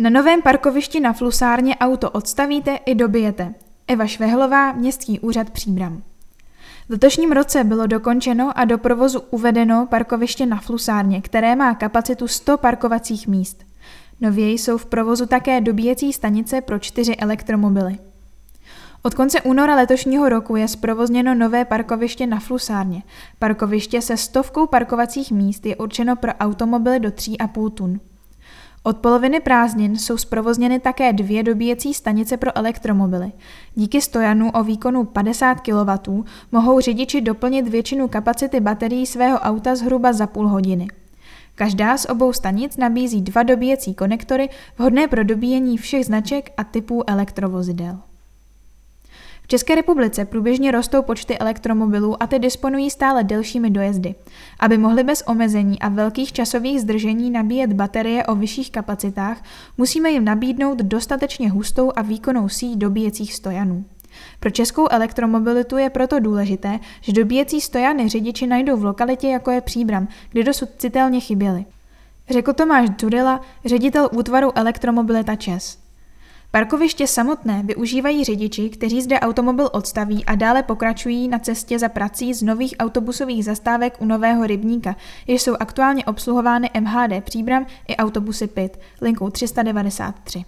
Na novém parkovišti na Flusárně auto odstavíte i dobijete. Eva Švehlová, Městský úřad Příbram. V letošním roce bylo dokončeno a do provozu uvedeno parkoviště na Flusárně, které má kapacitu 100 parkovacích míst. Nově jsou v provozu také dobíjecí stanice pro čtyři elektromobily. Od konce února letošního roku je zprovozněno nové parkoviště na Flusárně. Parkoviště se stovkou parkovacích míst je určeno pro automobily do 3,5 tun. Od poloviny prázdnin jsou zprovozněny také dvě dobíjecí stanice pro elektromobily. Díky stojanu o výkonu 50 kW mohou řidiči doplnit většinu kapacity baterií svého auta zhruba za půl hodiny. Každá z obou stanic nabízí dva dobíjecí konektory vhodné pro dobíjení všech značek a typů elektrovozidel. České republice průběžně rostou počty elektromobilů a ty disponují stále delšími dojezdy. Aby mohly bez omezení a velkých časových zdržení nabíjet baterie o vyšších kapacitách, musíme jim nabídnout dostatečně hustou a výkonnou síť dobíjecích stojanů. Pro českou elektromobilitu je proto důležité, že dobíjecí stojany řidiči najdou v lokalitě, jako je Příbram, kde dosud citelně chyběly. Řekl Tomáš Dzurila, ředitel útvaru Elektromobilita ČES. Parkoviště samotné využívají řidiči, kteří zde automobil odstaví a dále pokračují na cestě za prací z nových autobusových zastávek u Nového rybníka, jež jsou aktuálně obsluhovány MHD Příbram i autobusy PIT linkou 393.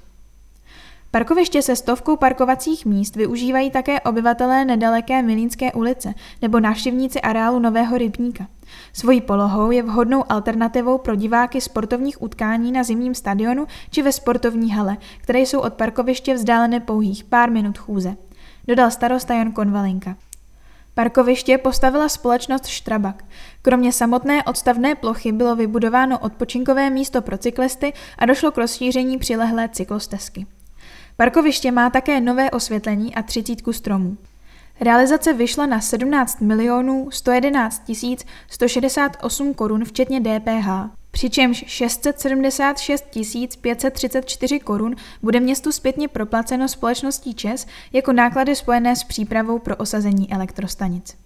Parkoviště se stovkou parkovacích míst využívají také obyvatelé nedaleké Milínské ulice nebo návštěvníci areálu Nového rybníka. Svojí polohou je vhodnou alternativou pro diváky sportovních utkání na zimním stadionu či ve sportovní hale, které jsou od parkoviště vzdálené pouhých pár minut chůze. Dodal starosta Jan Konvalinka. Parkoviště postavila společnost Štrabak. Kromě samotné odstavné plochy bylo vybudováno odpočinkové místo pro cyklisty a došlo k rozšíření přilehlé cyklostezky. Parkoviště má také nové osvětlení a třicítku stromů. Realizace vyšla na 17 milionů 111 tisíc 168 korun včetně DPH, přičemž 676 534 korun bude městu zpětně proplaceno společností ČES jako náklady spojené s přípravou pro osazení elektrostanic.